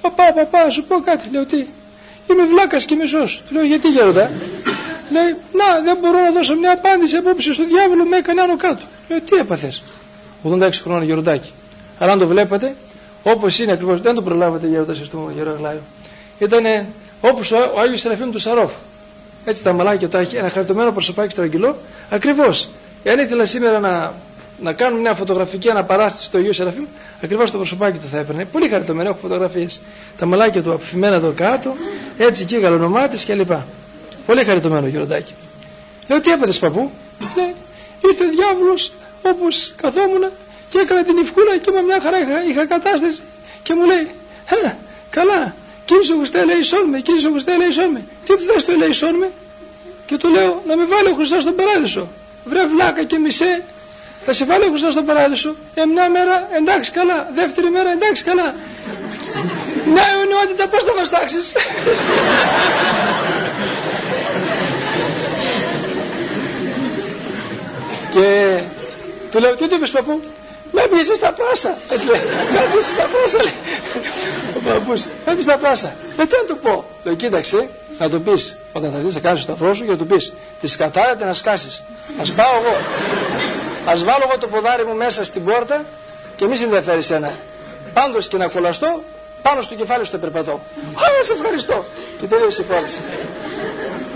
Παπά, παπά, σου πω κάτι. Λέω τι. Είμαι βλάκας και μισός. Λέω γιατί γέροντα; Λέει, να, δεν μπορώ να δώσω μια απάντηση απόψε στο διάβολο, με έκανε άνω κάτω. Λέω, τι έπαθες. 86 χρόνια γεροντάκι. Αλλά αν το βλέπετε, όπως είναι ακριβώς, δεν το προλάβατε γέροντα στο γερογλάιο. Ήταν όπως ο Άγιος Σεραφείμ του Σαρόφ. Έτσι τα μαλάκια τα έχει, ένα χαριτωμένο προσωπάκι στραγγυλό. Ακριβώς. Εάν ήθελα σήμερα να, να κάνω μια φωτογραφική αναπαράσταση στο Αγίου Σεραφείμ, ακριβώς το προσωπάκι του θα έπαιρνε. Πολύ χαριτωμένο, έχω φωτογραφίες. Τα μαλάκια του αφημένα εδώ κάτω, έτσι εκεί γαλονομάτι κλπ. Πολύ χαριτωμένο γεροντάκι. Λέω τι έπατε παππού; Λέει, ήρθε ο διάβολος όπως καθόμουν και έκανα την ευκούλα και με μια χαρά είχα, είχα κατάσταση και μου λέει, καλά, κύριε Γουστέ λέει με, κύριε Γουστέ λέει με. Τι του λες το λέει με. Και του λέω να με βάλει ο Χριστός στον παράδεισο. Βρε βλάκα και μισέ, θα σε βάλει ο Χριστός στον παράδεισο. Ε, μια μέρα εντάξει καλά, δεύτερη μέρα εντάξει καλά. Μια αιωνιότητα πώς θα βαστάξεις. και του λέω τι του είπες παππού; Με πίεσαι στα πάσα. Έτσι λέει. Με πίεσαι στα πάσα. Λέει. Ο παππούς. Με πίεσαι στα πάσα. Με τι να του πω. Λέω κοίταξε να του πεις όταν θα δεις να κάνεις το σταυρό σου και να του πεις τη σκατάρατε να σκάσεις. Ας πάω εγώ. Ας βάλω εγώ το ποδάρι μου μέσα στην πόρτα και μη σε ενδιαφέρει σένα. Πάντως και να κολλαστώ πάνω στο κεφάλι στο περπατώ. Άρα σε ευχαριστώ. Και τελείωσε η